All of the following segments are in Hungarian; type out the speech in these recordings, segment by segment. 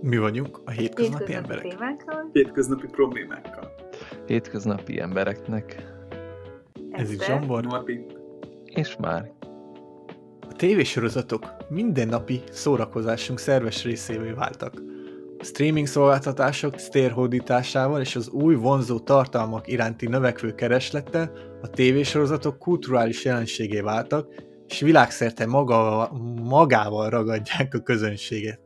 Mi vagyunk a hétköznapi, Hétköznapi emberek. témákkal. Hétköznapi problémákkal. Hétköznapi embereknek. Ez itt. Zsombor. Norbi. És már A tévésorozatok mindennapi szórakozásunk szerves részévé váltak. A streaming szolgáltatások térhódításával és az új vonzó tartalmak iránti növekvő kereslettel a tévésorozatok kulturális jelenségé váltak, és világszerte maga, magával ragadják a közönséget.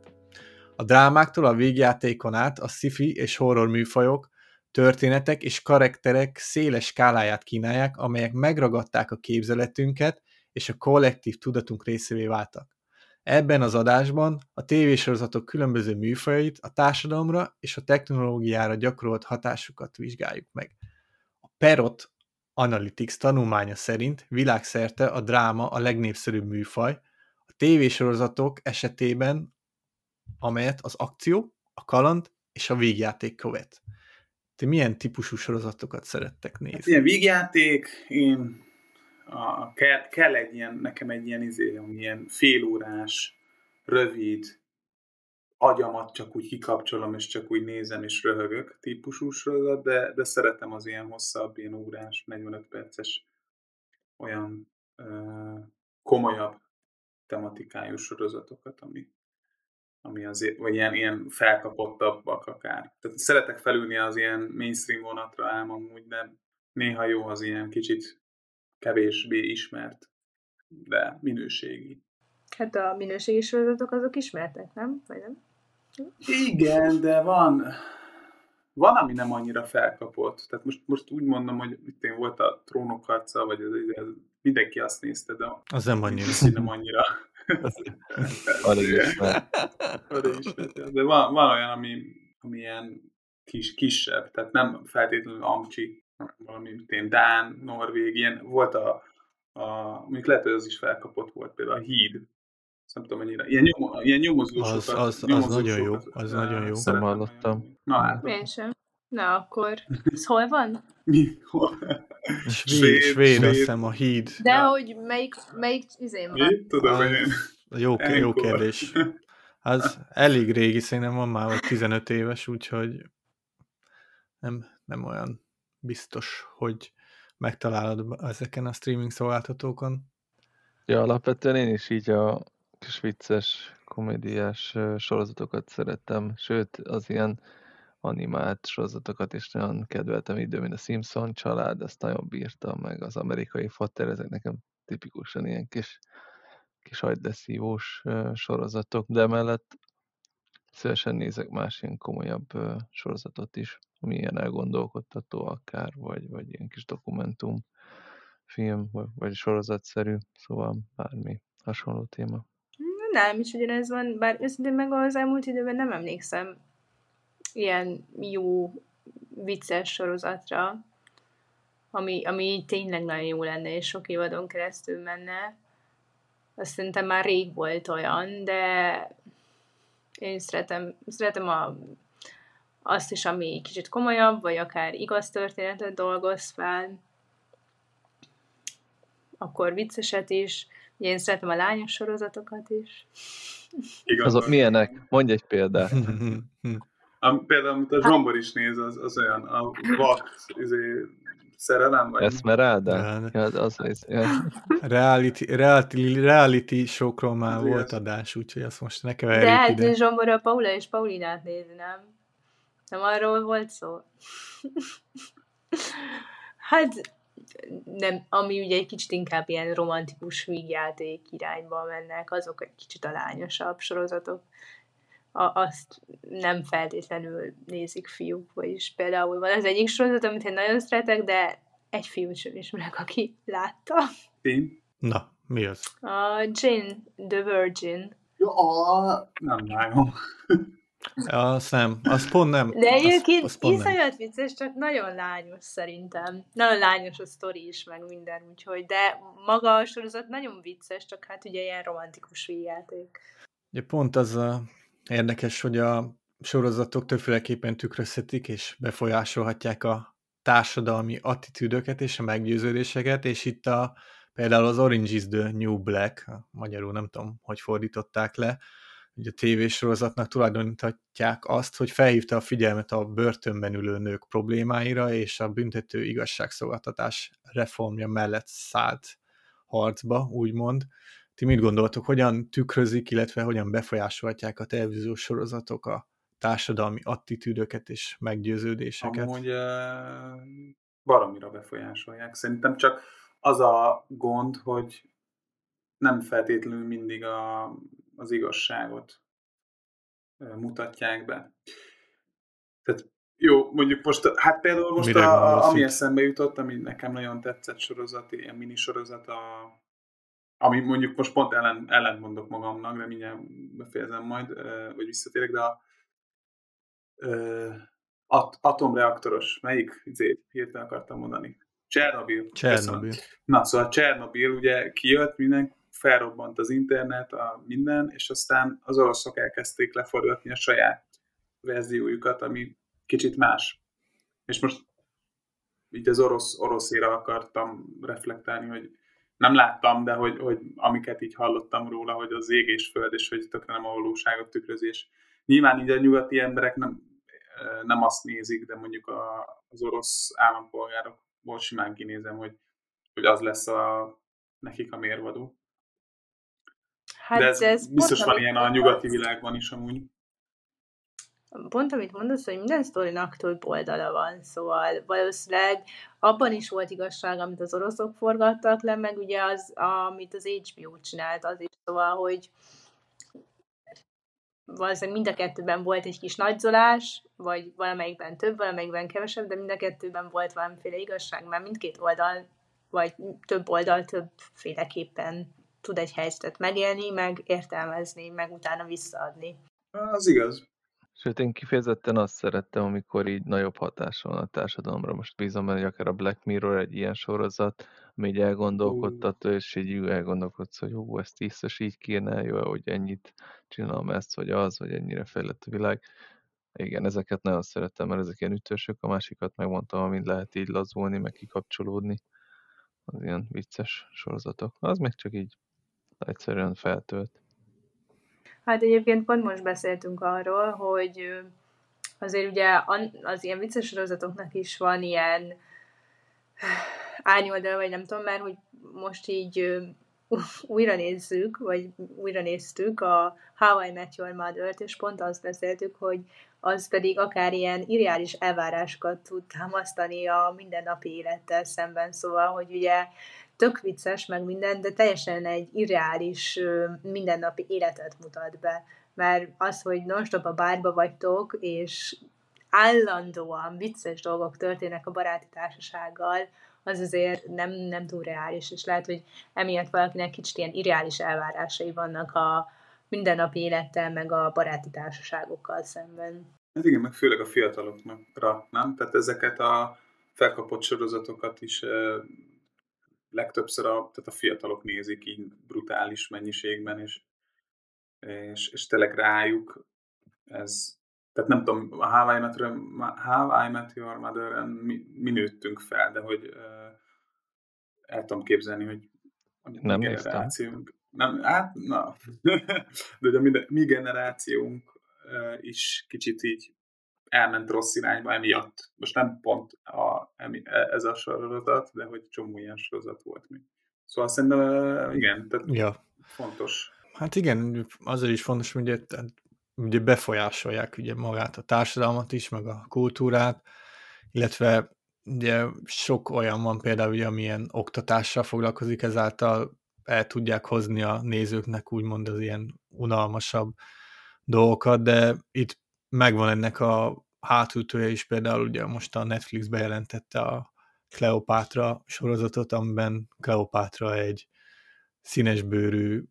A drámáktól a végjátékon át a sci-fi és horror műfajok, történetek és karakterek széles skáláját kínálják, amelyek megragadták a képzeletünket, és a kollektív tudatunk részévé váltak. Ebben az adásban a tévésorozatok különböző műfajait, a társadalomra és a technológiára gyakorolt hatásukat vizsgáljuk meg. A Perot Analytics tanulmánya szerint világszerte a dráma a legnépszerűbb műfaj, a tévésorozatok esetében, amelyet az akció, a kaland és a végjáték követ. Te milyen típusú sorozatokat szerettek nézni? Ilyen vígjáték, én a, kell, kell egy ilyen, nekem egy ilyen, izé, ilyen félórás, rövid, agyamat csak úgy kikapcsolom, és csak úgy nézem és röhögök típusú sorozat, de, de szeretem az ilyen hosszabb, ilyen órás, 45 perces, olyan ö, komolyabb tematikájú sorozatokat, ami, ami azért, vagy ilyen, ilyen felkapottabbak akár. Tehát szeretek felülni az ilyen mainstream vonatra ám amúgy, de néha jó az ilyen kicsit kevésbé ismert, de minőségi. Hát a minőségi sorozatok azok ismertek, nem? Vagy nem? Igen, de van, van, ami nem annyira felkapott. Tehát most, most úgy mondom, hogy itt én volt a trónok harca, vagy ez, ez, mindenki azt nézte, de Az nem annyira. Nem annyira. Alig ismert. Arra is, de van, van olyan, ami, ami ilyen kis, kisebb, tehát nem feltétlenül Amcsi, valami, mint én, Dán, Norvég, ilyen volt a, a mondjuk lehet, hogy az is felkapott volt, például a híd, nem tudom mennyire, ilyen, nyom, ilyen nyomozósokat. Az- az- az nyomozósokat, nagyon jó, az nagyon jó. Nem hallottam. Na hát, Én sem. Na akkor, ez hol van? mi? Hol? Svéd, svéd, azt hiszem a híd. De Ja. hogy melyik, melyik izén van? Mi? Tudom, hogy én. Jó, jó kérdés. Az elég régi, szerintem van már vagy 15 éves, úgyhogy nem, nem olyan biztos, hogy megtalálod ezeken a streaming szolgáltatókon. Ja, alapvetően én is így a kis vicces, komédiás sorozatokat szerettem, sőt, az ilyen animált sorozatokat is nagyon kedveltem idő, mint a Simpson család, ezt nagyon bírtam, meg az amerikai fater, ezek nekem tipikusan ilyen kis, kis agyleszívós sorozatok, de emellett szívesen nézek más ilyen komolyabb sorozatot is, ami ilyen elgondolkodtató akár, vagy, vagy ilyen kis dokumentum film, vagy, vagy sorozatszerű, szóval bármi hasonló téma. Nem is ugyanez van, bár őszintén meg az elmúlt időben nem emlékszem ilyen jó, vicces sorozatra, ami, ami így tényleg nagyon jó lenne, és sok évadon keresztül menne. Azt szerintem már rég volt olyan, de én szeretem, szeretem a, azt is, ami kicsit komolyabb, vagy akár igaz történetet dolgoz fel, akkor vicceset is. Ugye én szeretem a lányos sorozatokat is. Igaz, Azok milyenek? Mondj egy példát. Am, például, amit a Zsombor is néz, az, az olyan, a vak, izé, szerelem, vagy Esmeralda? Ja, az, az, az, ja. reality, reality, reality showkról már Az volt igaz. adás, úgyhogy azt most ne De keverjük hát ide. Zsombor a Paula és Paulinát nézi, nem? Nem arról volt szó? hát nem, ami ugye egy kicsit inkább ilyen romantikus vígjáték irányba mennek, azok egy kicsit a lányosabb sorozatok. A, azt nem feltétlenül nézik fiúk, vagyis például van az egyik sorozat, amit én nagyon szeretek, de egy fiút sem ismerek, aki látta. Én? Na, mi az? A Jane the Virgin. Ja, nem vágom. Azt nem, az pont nem. De az, egyébként az pont nem. iszonyat vicces, csak nagyon lányos szerintem. Nagyon lányos a sztori is, meg minden, úgyhogy, de maga a sorozat nagyon vicces, csak hát ugye ilyen romantikus vígjáték. Ugye pont az a érdekes, hogy a sorozatok többféleképpen tükrözhetik és befolyásolhatják a társadalmi attitűdöket és a meggyőződéseket, és itt a, például az Orange is the New Black, magyarul nem tudom, hogy fordították le, hogy a tévésorozatnak tulajdoníthatják azt, hogy felhívta a figyelmet a börtönben ülő nők problémáira, és a büntető igazságszolgáltatás reformja mellett szállt harcba, úgymond. Ti mit gondoltok, hogyan tükrözik, illetve hogyan befolyásolhatják a televíziós sorozatok a társadalmi attitűdöket és meggyőződéseket? Amúgy baromira befolyásolják. Szerintem csak az a gond, hogy nem feltétlenül mindig a, az igazságot mutatják be. Tehát jó, mondjuk most, hát például most a, a, ami eszembe jutott, ami nekem nagyon tetszett sorozat, ilyen minisorozat, a, ami mondjuk most pont ellen, ellent mondok magamnak, de mindjárt befejezem majd, vagy visszatérek, de a at, atomreaktoros, melyik izét hirtelen akartam mondani? Csernobil. Csernobil. Na, szóval Csernobil ugye kijött, minden felrobbant az internet, a minden, és aztán az oroszok elkezdték leforgatni a saját verziójukat, ami kicsit más. És most így az orosz, oroszéra akartam reflektálni, hogy nem láttam, de hogy, hogy amiket így hallottam róla, hogy az ég és föld, és hogy tökre nem a valóságot tükrözés. Nyilván így a nyugati emberek nem, nem azt nézik, de mondjuk a, az orosz állampolgárokból simán kinézem, hogy, hogy az lesz a, nekik a mérvadó. Hát de ez, ez biztos van ilyen a nyugati világban is amúgy. Pont amit mondasz, hogy minden sztorinak több oldala van, szóval valószínűleg abban is volt igazság, amit az oroszok forgattak le, meg ugye az, amit az HBO csinált, az is, szóval, hogy valószínűleg mind a kettőben volt egy kis nagyzolás, vagy valamelyikben több, valamelyikben kevesebb, de mind a kettőben volt valamiféle igazság, mert mindkét oldal, vagy több oldal többféleképpen tud egy helyzetet megélni, meg értelmezni, meg utána visszaadni. Az igaz. Sőt, én kifejezetten azt szerettem, amikor így nagyobb hatása van a társadalomra. Most bízom benne, hogy akár a Black Mirror egy ilyen sorozat, ami így elgondolkodtató, uh. és így elgondolkodsz, hogy hú, ezt biztos így kéne, jó, hogy ennyit csinálom ezt, vagy az, vagy ennyire fejlett a világ. Igen, ezeket nagyon szerettem, mert ezek ilyen ütősök, a másikat megmondtam, amint lehet így lazulni, meg kikapcsolódni. Az ilyen vicces sorozatok. Az meg csak így egyszerűen feltölt. Hát egyébként pont most beszéltünk arról, hogy azért ugye az ilyen vicces sorozatoknak is van ilyen árnyoldal, vagy nem tudom már, hogy most így újra nézzük, vagy újra néztük a How I Met Your Mother-t, és pont azt beszéltük, hogy az pedig akár ilyen irreális elvárásokat tud támasztani a mindennapi élettel szemben, szóval, hogy ugye tök vicces, meg minden, de teljesen egy irreális mindennapi életet mutat be. Mert az, hogy non-stop a bárba vagytok, és állandóan vicces dolgok történnek a baráti társasággal, az azért nem, nem túl reális, és lehet, hogy emiatt valakinek kicsit ilyen irreális elvárásai vannak a mindennapi élettel, meg a baráti társaságokkal szemben. Hát igen, meg főleg a fiataloknak, nem? Tehát ezeket a felkapott sorozatokat is legtöbbször a, tehát a fiatalok nézik így brutális mennyiségben, és, és, és tényleg rájuk ez, tehát nem tudom, a How I Met, How I Met Your Mother-en mi, mi nőttünk fel, de hogy uh, el tudom képzelni, hogy a nem generációnk, nem, hát, na, de hogy a mi, mi generációnk uh, is kicsit így elment rossz irányba emiatt. Most nem pont a, ez a sorozat, de hogy csomó ilyen sorozat volt még. Szóval szerintem igen, tehát ja. fontos. Hát igen, azért is fontos, hogy ugye, ugye befolyásolják ugye magát a társadalmat is, meg a kultúrát, illetve ugye sok olyan van például, ugye, amilyen oktatással foglalkozik, ezáltal el tudják hozni a nézőknek úgymond az ilyen unalmasabb dolgokat, de itt megvan ennek a hátultője is, például ugye most a Netflix bejelentette a Kleopátra sorozatot, amiben Kleopátra egy színesbőrű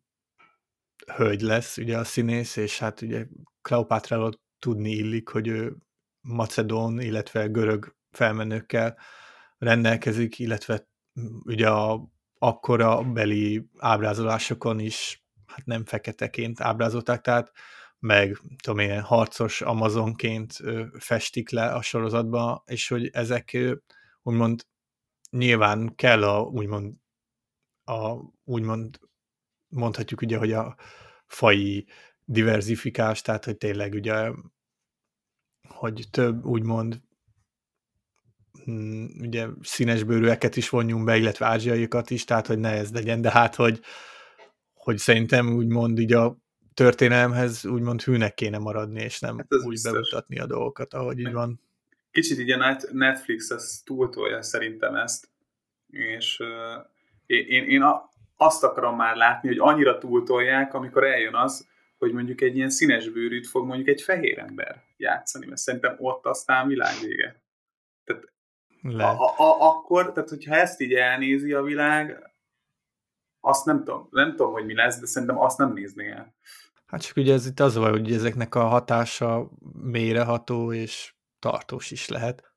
hölgy lesz, ugye a színész, és hát ugye Kleopátráról tudni illik, hogy ő macedón, illetve görög felmenőkkel rendelkezik, illetve ugye a akkora beli ábrázolásokon is hát nem feketeként ábrázolták, tehát meg tudom én, harcos Amazonként festik le a sorozatba, és hogy ezek úgymond nyilván kell a úgymond a úgymond mondhatjuk ugye, hogy a fai diversifikás, tehát hogy tényleg ugye, hogy több úgymond mm, ugye színesbőrűeket is vonjunk be, illetve ázsiaiakat is, tehát hogy ne ez legyen, de hát, hogy, hogy szerintem úgymond így a történelemhez úgymond hűnek kéne maradni, és nem hát úgy biztos. bemutatni a dolgokat, ahogy így van. Kicsit így a Netflix az túltolja szerintem ezt, és uh, én, én, a, azt akarom már látni, hogy annyira túltolják, amikor eljön az, hogy mondjuk egy ilyen színes bőrűt fog mondjuk egy fehér ember játszani, mert szerintem ott aztán világvége. Tehát a, a, a, akkor, tehát hogyha ezt így elnézi a világ, azt nem tudom, nem tudom, hogy mi lesz, de szerintem azt nem nézné el. Hát csak ugye ez itt az van, hogy ezeknek a hatása mélyreható és tartós is lehet.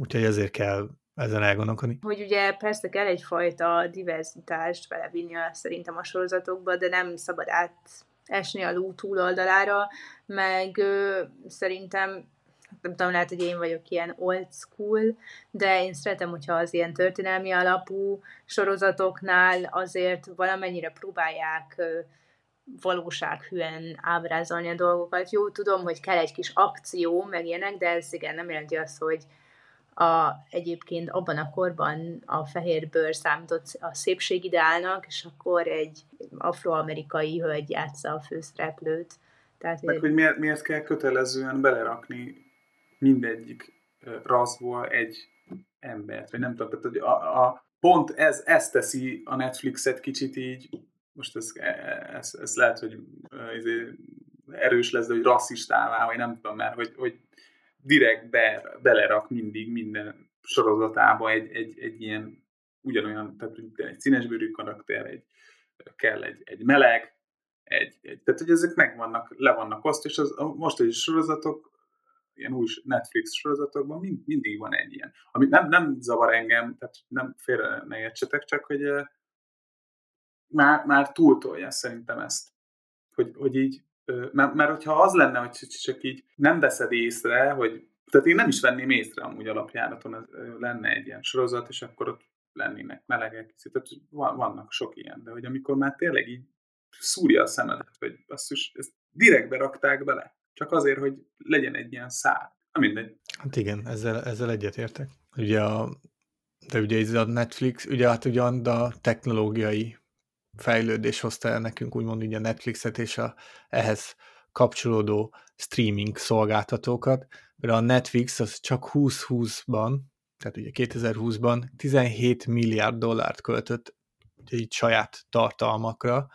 Úgyhogy ezért kell ezen elgondolkodni. Hogy ugye persze kell egyfajta diverzitást belevinni a, szerintem a sorozatokba, de nem szabad átesni a ló túloldalára, meg ö, szerintem nem tudom, lehet, hogy én vagyok ilyen old school, de én szeretem, hogyha az ilyen történelmi alapú sorozatoknál azért valamennyire próbálják valósághűen ábrázolni a dolgokat. Jó, tudom, hogy kell egy kis akció, meg ilyenek, de ez igen, nem jelenti azt, hogy a, egyébként abban a korban a fehér bőr számított a szépségideálnak, és akkor egy afroamerikai hölgy játsza a főszereplőt. Tehát, Meg, hogy miért, miért kell kötelezően belerakni mindegyik raszból egy embert, vagy nem tudom, tehát hogy a, a, pont ez, ez teszi a Netflixet kicsit így, most ez, ez, ez lehet, hogy ez erős lesz, de hogy rasszistává, vagy nem tudom, mert hogy, hogy direkt be, belerak mindig minden sorozatába egy, egy, egy ilyen ugyanolyan, tehát egy színesbőrű karakter, egy, kell egy, egy meleg, egy, egy, tehát hogy ezek megvannak, le vannak azt, és az, a mostani sorozatok, ilyen új Netflix sorozatokban mind, mindig van egy ilyen. Ami nem, nem zavar engem, tehát nem félre ne értsetek, csak hogy már, már túltolja szerintem ezt. Hogy, hogy így mert, mert hogyha az lenne, hogy csak így nem veszed észre, hogy tehát én nem is venném észre amúgy alapjáraton, ez, lenne egy ilyen sorozat, és akkor ott lennének melegek, tehát vannak sok ilyen, de hogy amikor már tényleg így szúrja a szemedet, hogy basszus, ezt direkt berakták bele, csak azért, hogy legyen egy ilyen szár. Na mindegy. Hát igen, ezzel, ezzel egyetértek. Ugye a, de ugye ez a Netflix, ugye hát ugyan a technológiai fejlődés hozta el nekünk úgymond így a Netflixet és a ehhez kapcsolódó streaming szolgáltatókat, mert a Netflix az csak 2020-ban, tehát ugye 2020-ban 17 milliárd dollárt költött ugye így saját tartalmakra,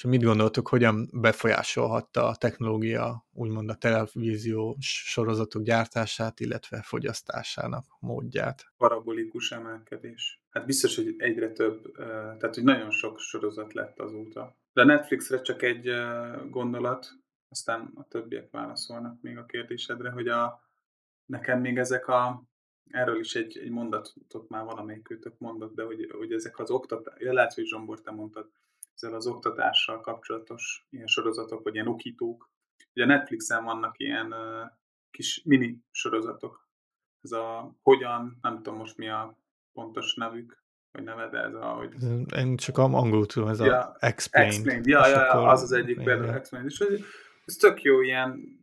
és mit gondoltuk, hogyan befolyásolhatta a technológia úgymond a televízió sorozatok gyártását, illetve fogyasztásának módját? Parabolikus emelkedés. Hát biztos, hogy egyre több, tehát hogy nagyon sok sorozat lett azóta. De a Netflixre csak egy gondolat, aztán a többiek válaszolnak még a kérdésedre, hogy a, nekem még ezek a, erről is egy, egy mondatot már valamelyik őtök mondott, de hogy, hogy ezek az oktatás, lehet, hogy Zsombor, te mondtad, ezzel az oktatással kapcsolatos ilyen sorozatok, vagy ilyen okítók. Ugye a Netflixen vannak ilyen kis mini sorozatok. Ez a hogyan, nem tudom most mi a pontos nevük, vagy neve, de ez a, hogy... Én csak angolul tudom, ez ja, a Explained. Explained. Ja, ja, ja, az az egyik például Explained. És ez tök jó ilyen,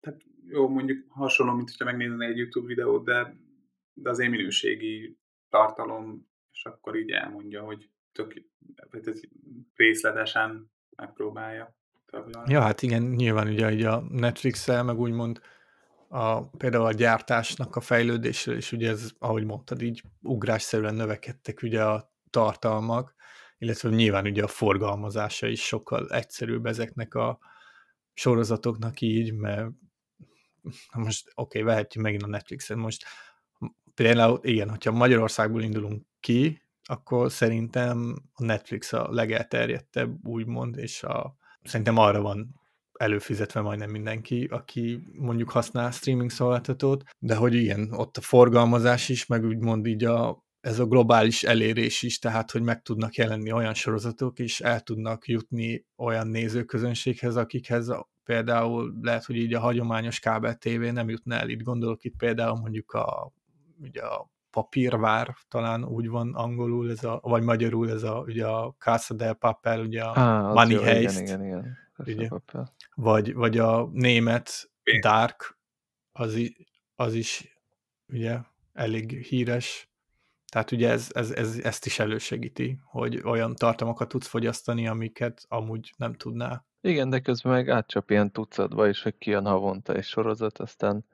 tehát jó, mondjuk hasonló, mint hogyha megnézni egy YouTube videót, de, de az én minőségi tartalom, és akkor így elmondja, hogy tök részletesen megpróbálja. Ja, hát igen, nyilván ugye, ugye a Netflix-el, meg úgymond a, például a gyártásnak a fejlődésről is, ugye ez, ahogy mondtad, így ugrásszerűen növekedtek ugye a tartalmak, illetve nyilván ugye a forgalmazása is sokkal egyszerűbb ezeknek a sorozatoknak így, mert most oké, okay, vehetjük megint a Netflixet, most például igen, hogyha Magyarországból indulunk ki, akkor szerintem a Netflix a legelterjedtebb, úgymond, és a, szerintem arra van előfizetve majdnem mindenki, aki mondjuk használ streaming szolgáltatót, de hogy igen, ott a forgalmazás is, meg úgymond így a, ez a globális elérés is, tehát hogy meg tudnak jelenni olyan sorozatok, és el tudnak jutni olyan nézőközönséghez, akikhez például lehet, hogy így a hagyományos kábel tévé nem jutna el. Itt gondolok itt például mondjuk a, ugye a papírvár, talán úgy van angolul, ez a, vagy magyarul ez a, ugye a Casa del Papel, ugye a ah, Money jó, Heist. Igen, igen, igen. ugye? Vagy, vagy a német. Dark, az, az is ugye elég híres. Tehát ugye ez, ez, ez, ezt is elősegíti, hogy olyan tartalmakat tudsz fogyasztani, amiket amúgy nem tudnál. Igen, de közben meg átcsap ilyen tucatba is, hogy kijön havonta egy sorozat, aztán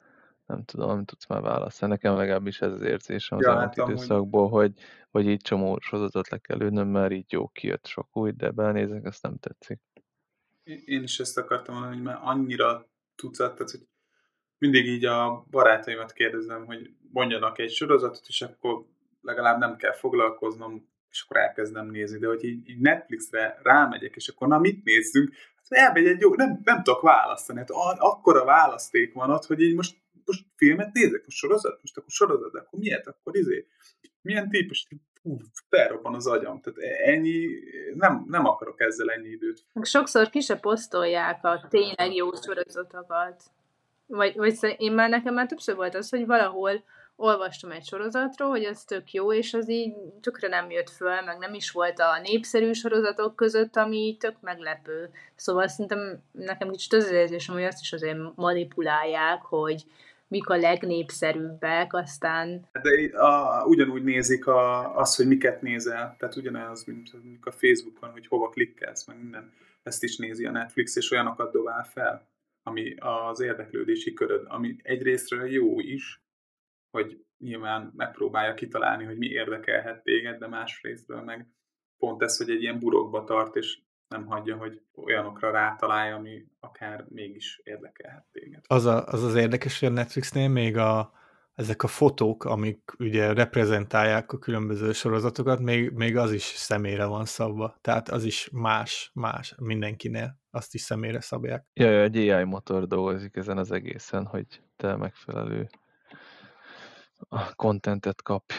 nem tudom, nem tudsz már választani. Nekem legalábbis ez az érzésem az Ja, elmúlt hát amúgy- időszakból, hogy, hogy így csomó sorozatot le kell ülnöm, mert így jó kijött sok új, de belenézek, azt nem tetszik. Én is ezt akartam mondani, hogy már annyira tucat, tehát hogy mindig így a barátaimat kérdezem, hogy mondjanak egy sorozatot, és akkor legalább nem kell foglalkoznom, és akkor elkezdem nézni. De hogy így, így Netflixre rámegyek, és akkor na mit nézzünk? Hát elmegy egy jó, nem, nem tudok választani. Hát a- akkora választék van ott, hogy így most, most filmet nézek, most sorozat, most akkor sorozat, akkor miért, akkor izé. Milyen típus? Hú, felrobban az agyam. Tehát ennyi, nem, nem akarok ezzel ennyi időt Sokszor ki se posztolják a tényleg jó sorozatokat. Vagy, vagy én már nekem már többször volt az, hogy valahol olvastam egy sorozatról, hogy ez tök jó, és az így tökre nem jött föl, meg nem is volt a népszerű sorozatok között, ami tök meglepő. Szóval szerintem nekem kicsit az érzésem, hogy azt is azért manipulálják, hogy mik a legnépszerűbbek, aztán De a, ugyanúgy nézik a, az, hogy miket nézel. Tehát ugyanaz, mint a Facebookon, hogy hova klikkelsz, meg minden. Ezt is nézi a Netflix, és olyanokat dobál fel, ami az érdeklődési köröd, ami egyrésztről jó is, hogy nyilván megpróbálja kitalálni, hogy mi érdekelhet téged, de másrésztről meg pont ez, hogy egy ilyen burokba tart, és nem hagyja, hogy olyanokra rátalálja, ami akár mégis érdekelhet téged. Az, a, az az érdekes, hogy a Netflixnél még a, ezek a fotók, amik ugye reprezentálják a különböző sorozatokat, még, még az is személyre van szabva. Tehát az is más, más mindenkinél. Azt is személyre szabják. Ja, ja, egy AI motor dolgozik ezen az egészen, hogy te megfelelő a contentet kapj.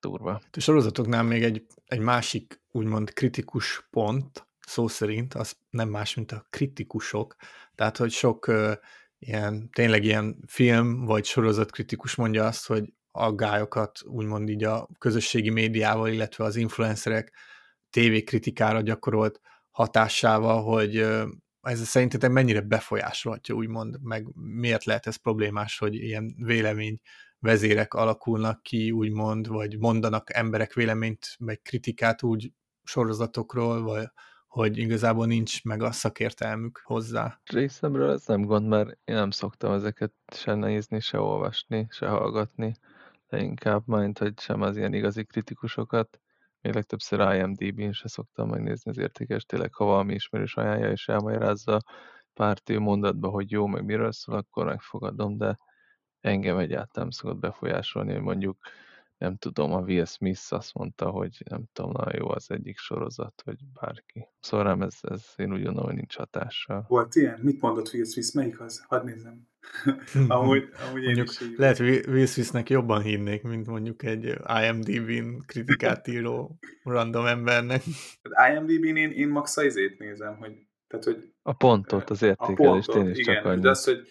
Durva. A sorozatoknál még egy, egy másik úgymond kritikus pont, szó szerint, az nem más, mint a kritikusok. Tehát, hogy sok uh, ilyen, tényleg ilyen film vagy sorozatkritikus mondja azt, hogy aggályokat úgymond így a közösségi médiával, illetve az influencerek tévékritikára gyakorolt hatásával, hogy uh, ez szerintetek mennyire befolyásolhatja, úgymond, meg miért lehet ez problémás, hogy ilyen vélemény vezérek alakulnak ki, úgymond, vagy mondanak emberek véleményt, meg kritikát úgy sorozatokról, vagy hogy igazából nincs meg a szakértelmük hozzá. Részemről ez nem gond, mert én nem szoktam ezeket se nézni, se olvasni, se hallgatni, de inkább majd, hogy sem az ilyen igazi kritikusokat. Még legtöbbször IMDb-n se szoktam megnézni az értékes, tényleg ha valami ismerős ajánlja és elmagyarázza pár mondatba, hogy jó, meg miről szól, akkor megfogadom, de engem egyáltalán szokott befolyásolni, hogy mondjuk nem tudom, a Will Smith azt mondta, hogy nem tudom, nagyon jó az egyik sorozat, vagy bárki. Szóval rám ez, ez én úgy gondolom, hogy nincs hatással. Volt ilyen? Mit mondott Will Smith? Melyik az? Hadd nézzem. amúgy, amúgy én mondjuk is így lehet, hogy Will Smithnek jobban hinnék, mint mondjuk egy IMDb-n kritikát író random embernek. Tehát IMDb-n én, én max a nézem, hogy, tehát, hogy A pontot, az a értékelést pontot, én is igen, csak de annyi. az, hogy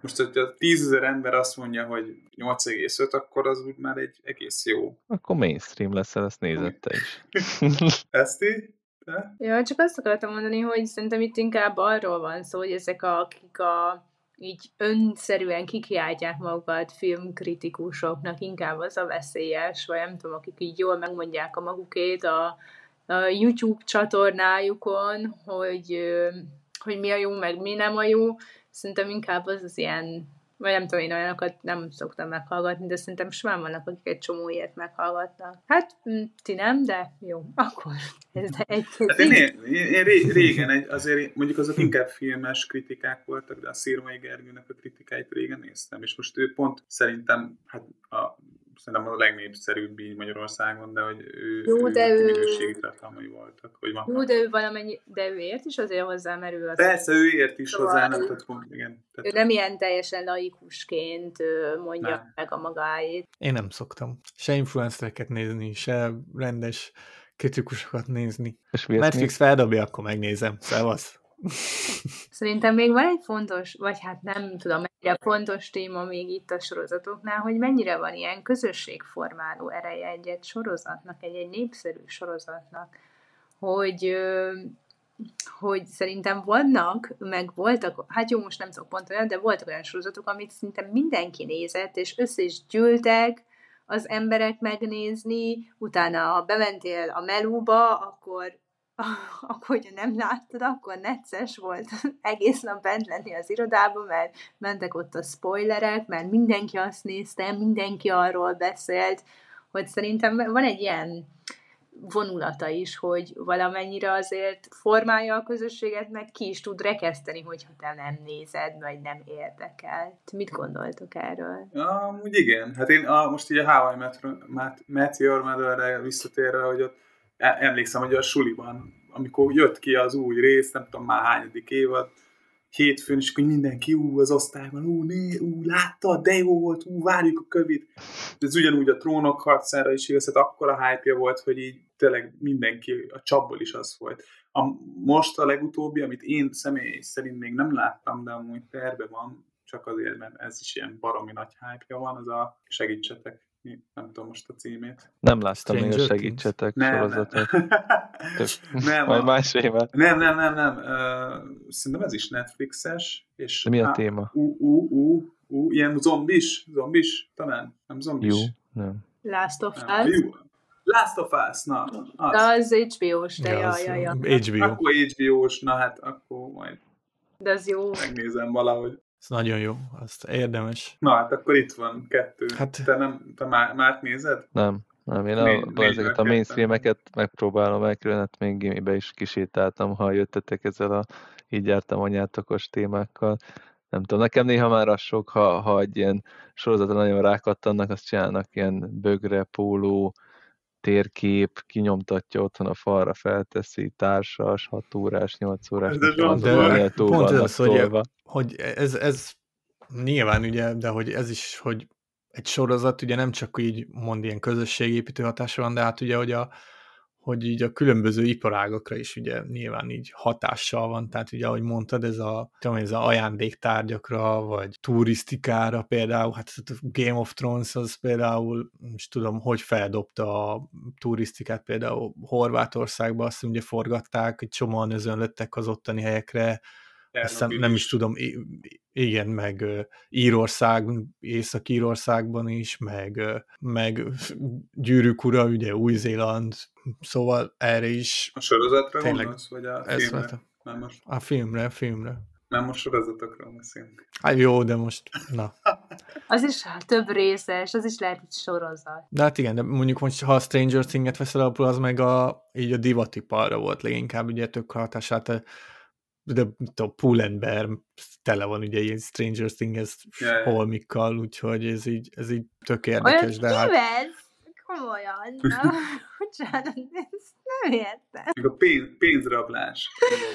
most, hogyha 10 ember azt mondja, hogy 8,5, akkor az úgy már egy egész jó. Akkor mainstream leszel, ezt nézed te is. Ezt így? Te? Ja, csak azt akartam mondani, hogy szerintem itt inkább arról van szó, hogy ezek, a, akik a, így önszerűen kikiáltják magukat filmkritikusoknak, inkább az a veszélyes, vagy nem tudom, akik így jól megmondják a magukét a, a YouTube csatornájukon, hogy, hogy mi a jó, meg mi nem a jó. Szerintem inkább az az ilyen, vagy nem tudom, én olyanokat nem szoktam meghallgatni, de szerintem simán vannak, akik egy csomó ilyet meghallgatnak. Hát, mm, ti nem, de jó, akkor ez egy Hát én, én, én ré- régen egy, azért mondjuk azok inkább filmes kritikák voltak, de a Szirmai Gergőnek a kritikáit régen néztem, és most ő pont szerintem, hát a, szerintem a legnépszerűbb így Magyarországon, de hogy ő, Jó, de ő- minőségi tartalmai voltak. Hogy van. Jó, de ő valamennyi, de ő ért is azért hozzá, mert ő az Persze, ő ért is Szóval- hozzá, nem tehát, igen. Ő Tehát, nem ilyen teljesen laikusként mondja Nem. meg a magáét. Én nem szoktam se influencereket nézni, se rendes kritikusokat nézni. És Netflix feldobja, akkor megnézem. Szevasz. Szerintem még van egy fontos, vagy hát nem tudom, mennyire fontos téma még itt a sorozatoknál, hogy mennyire van ilyen közösségformáló ereje egy-egy sorozatnak, egy-egy népszerű sorozatnak, hogy hogy szerintem vannak, meg voltak, hát jó, most nem szok pont olyan, de voltak olyan sorozatok, amit szerintem mindenki nézett, és össze is gyűltek az emberek megnézni, utána ha bementél a melúba, akkor akkor, hogyha nem láttad, akkor necces volt egész nap bent lenni az irodában, mert mentek ott a spoilerek, mert mindenki azt nézte, mindenki arról beszélt, hogy szerintem van egy ilyen vonulata is, hogy valamennyire azért formálja a közösséget, meg ki is tud rekeszteni, hogyha te nem nézed, vagy nem érdekel. Mit gondoltok erről? Ja, úgy igen. Hát én a, most így a Hawaii Meteor Mother-re visszatérve, hogy ott emlékszem, hogy a suliban, amikor jött ki az új rész, nem tudom már hányadik évad, hétfőn, és akkor mindenki, ú, az osztályban, ú, né, ú, látta, de jó volt, ú, várjuk a kövit. De ez ugyanúgy a trónok harcára is igaz, hát akkora hype volt, hogy így tényleg mindenki, a csapból is az volt. A, most a legutóbbi, amit én személy szerint még nem láttam, de amúgy terve van, csak azért, mert ez is ilyen baromi nagy hype van, az a segítsetek nem tudom most a címét. Nem láttam még a segítsetek nem, sorozatot. Nem. nem, Majd más éve. Nem, nem, nem, nem. Uh, szerintem ez is Netflixes. És De mi a á, téma? Ú, ú, ú, ú, ilyen zombis, zombis, talán, nem zombis. Jó, nem. Last of Us. Last of Us, na. Az. De az HBO-s, de ja, ja, ja. HBO. Akkor HBO-s, na hát akkor majd. De az jó. Megnézem valahogy. Ez nagyon jó, azt érdemes. Na hát akkor itt van kettő. Hát... Te, nem, te már, már nézed? Nem. Nem, én a, ezeket a mainstreameket megpróbálom elkerülni, hát még gimibe is kisétáltam, ha jöttetek ezzel a így jártam anyátokos témákkal. Nem tudom, nekem néha már az sok, ha, ha egy ilyen sorozatra nagyon rákattannak, azt csinálnak ilyen bögre, póló, térkép, kinyomtatja otthon a falra, felteszi, társas, 6 órás, 8 órás, de, de, de pont ez az, hogy, hogy ez, ez nyilván ugye, de hogy ez is, hogy egy sorozat ugye nem csak így mond ilyen közösségépítő hatása van, de hát ugye, hogy a, hogy így a különböző iparágokra is ugye nyilván így hatással van, tehát ugye ahogy mondtad, ez a, tudom, ez a ajándéktárgyakra, vagy turisztikára például, hát a Game of Thrones az például, is tudom, hogy feldobta a turisztikát például Horvátországba, azt ugye forgatták, egy csomóan özönlöttek az ottani helyekre, aztán nem is tudom, igen, meg Írország, Észak-Írországban is, meg, meg Gyűrűk ura, ugye Új-Zéland, szóval erre is. A sorozatra tényleg, gondolsz, vagy a filmre? Nem most. A filmre, a filmre. Nem most sorozatokról beszélünk. Hát jó, de most, na. az is több részes, az is lehet egy sorozat. De hát igen, de mondjuk most, ha a Stranger Things-et veszel alapul, az meg a, így a divatiparra volt leginkább, ugye tök hatását de a Pullenber tele van ugye ilyen Stranger Things yeah. holmikkal, úgyhogy ez így, ez így tök érdekes. Olyan de hát... Komolyan. Bocsánat, ezt nem értem. A pénz, pénzrablás.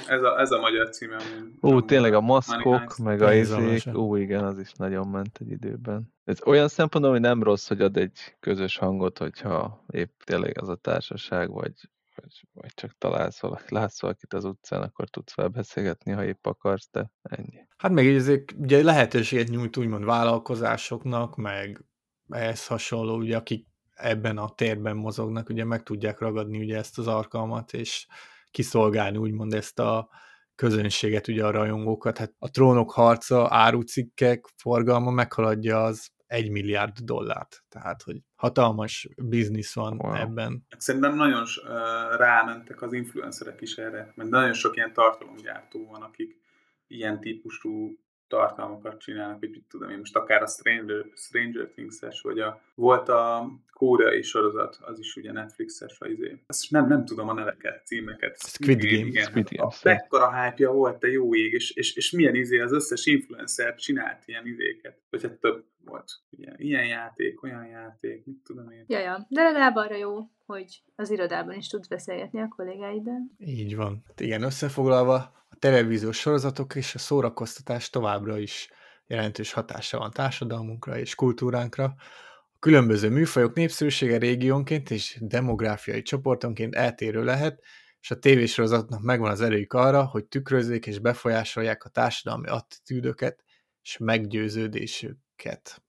Ez a, ez a magyar címe. Ó, tényleg a maszkok, meg a izék, ó igen, az is nagyon ment egy időben. Ez olyan szempontból, hogy nem rossz, hogy ad egy közös hangot, hogyha épp tényleg az a társaság, vagy vagy, vagy csak találsz valaki, látsz valakit az utcán, akkor tudsz felbeszélgetni, ha épp akarsz, de ennyi. Hát meg ezek ugye lehetőséget nyújt úgymond vállalkozásoknak, meg ehhez hasonló, ugye, akik ebben a térben mozognak, ugye meg tudják ragadni ugye ezt az alkalmat, és kiszolgálni úgymond ezt a közönséget, ugye a rajongókat. Hát a trónok harca, árucikkek forgalma meghaladja az egy milliárd dollárt. Tehát, hogy hatalmas biznisz van wow. ebben. Szerintem nagyon uh, rámentek az influencerek is erre, mert nagyon sok ilyen tartalomgyártó van, akik ilyen típusú tartalmakat csinálnak, hogy mit tudom én, most akár a Stranger, Stranger Things-es, vagy a, volt a koreai sorozat, az is ugye Netflix-es, vagy izé. Ezt nem, nem tudom a neveket, címeket. Squid Game. Igen, Squid Game. A mekkora hype volt, te jó ég, és, és, és milyen izé, az összes influencer csinált ilyen izéket, vagy hát több volt. Ilyen, ilyen játék, olyan játék, mit tudom én. Ja, ja. De legalább arra jó, hogy az irodában is tudsz beszélgetni a kollégáiddal. Így van. Igen, összefoglalva, televíziós sorozatok és a szórakoztatás továbbra is jelentős hatása van társadalmunkra és kultúránkra. A különböző műfajok népszerűsége régiónként és demográfiai csoportonként eltérő lehet, és a tévésorozatnak megvan az erőjük arra, hogy tükrözzék és befolyásolják a társadalmi attitűdöket és meggyőződésüket.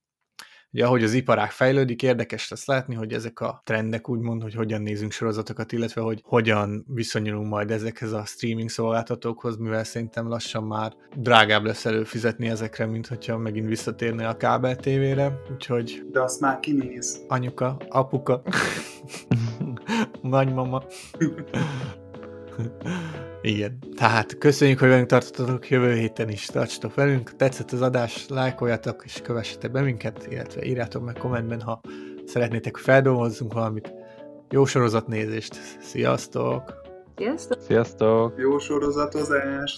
Hogy ahogy az iparág fejlődik, érdekes lesz látni, hogy ezek a trendek úgymond, hogy hogyan nézünk sorozatokat, illetve hogy hogyan viszonyulunk majd ezekhez a streaming szolgáltatókhoz, mivel szerintem lassan már drágább lesz előfizetni ezekre, mint hogyha megint visszatérne a kábel tévére, úgyhogy... De azt már kinéz. Anyuka, apuka, nagymama. Igen. Tehát köszönjük, hogy velünk tartottatok jövő héten is. Tartsatok velünk, tetszett az adás, lájkoljatok és kövessetek be minket, illetve írjátok meg kommentben, ha szeretnétek, feldolgozzunk valamit. Jó sorozatnézést! Sziasztok! Sziasztok! Sziasztok! Jó sorozatozást!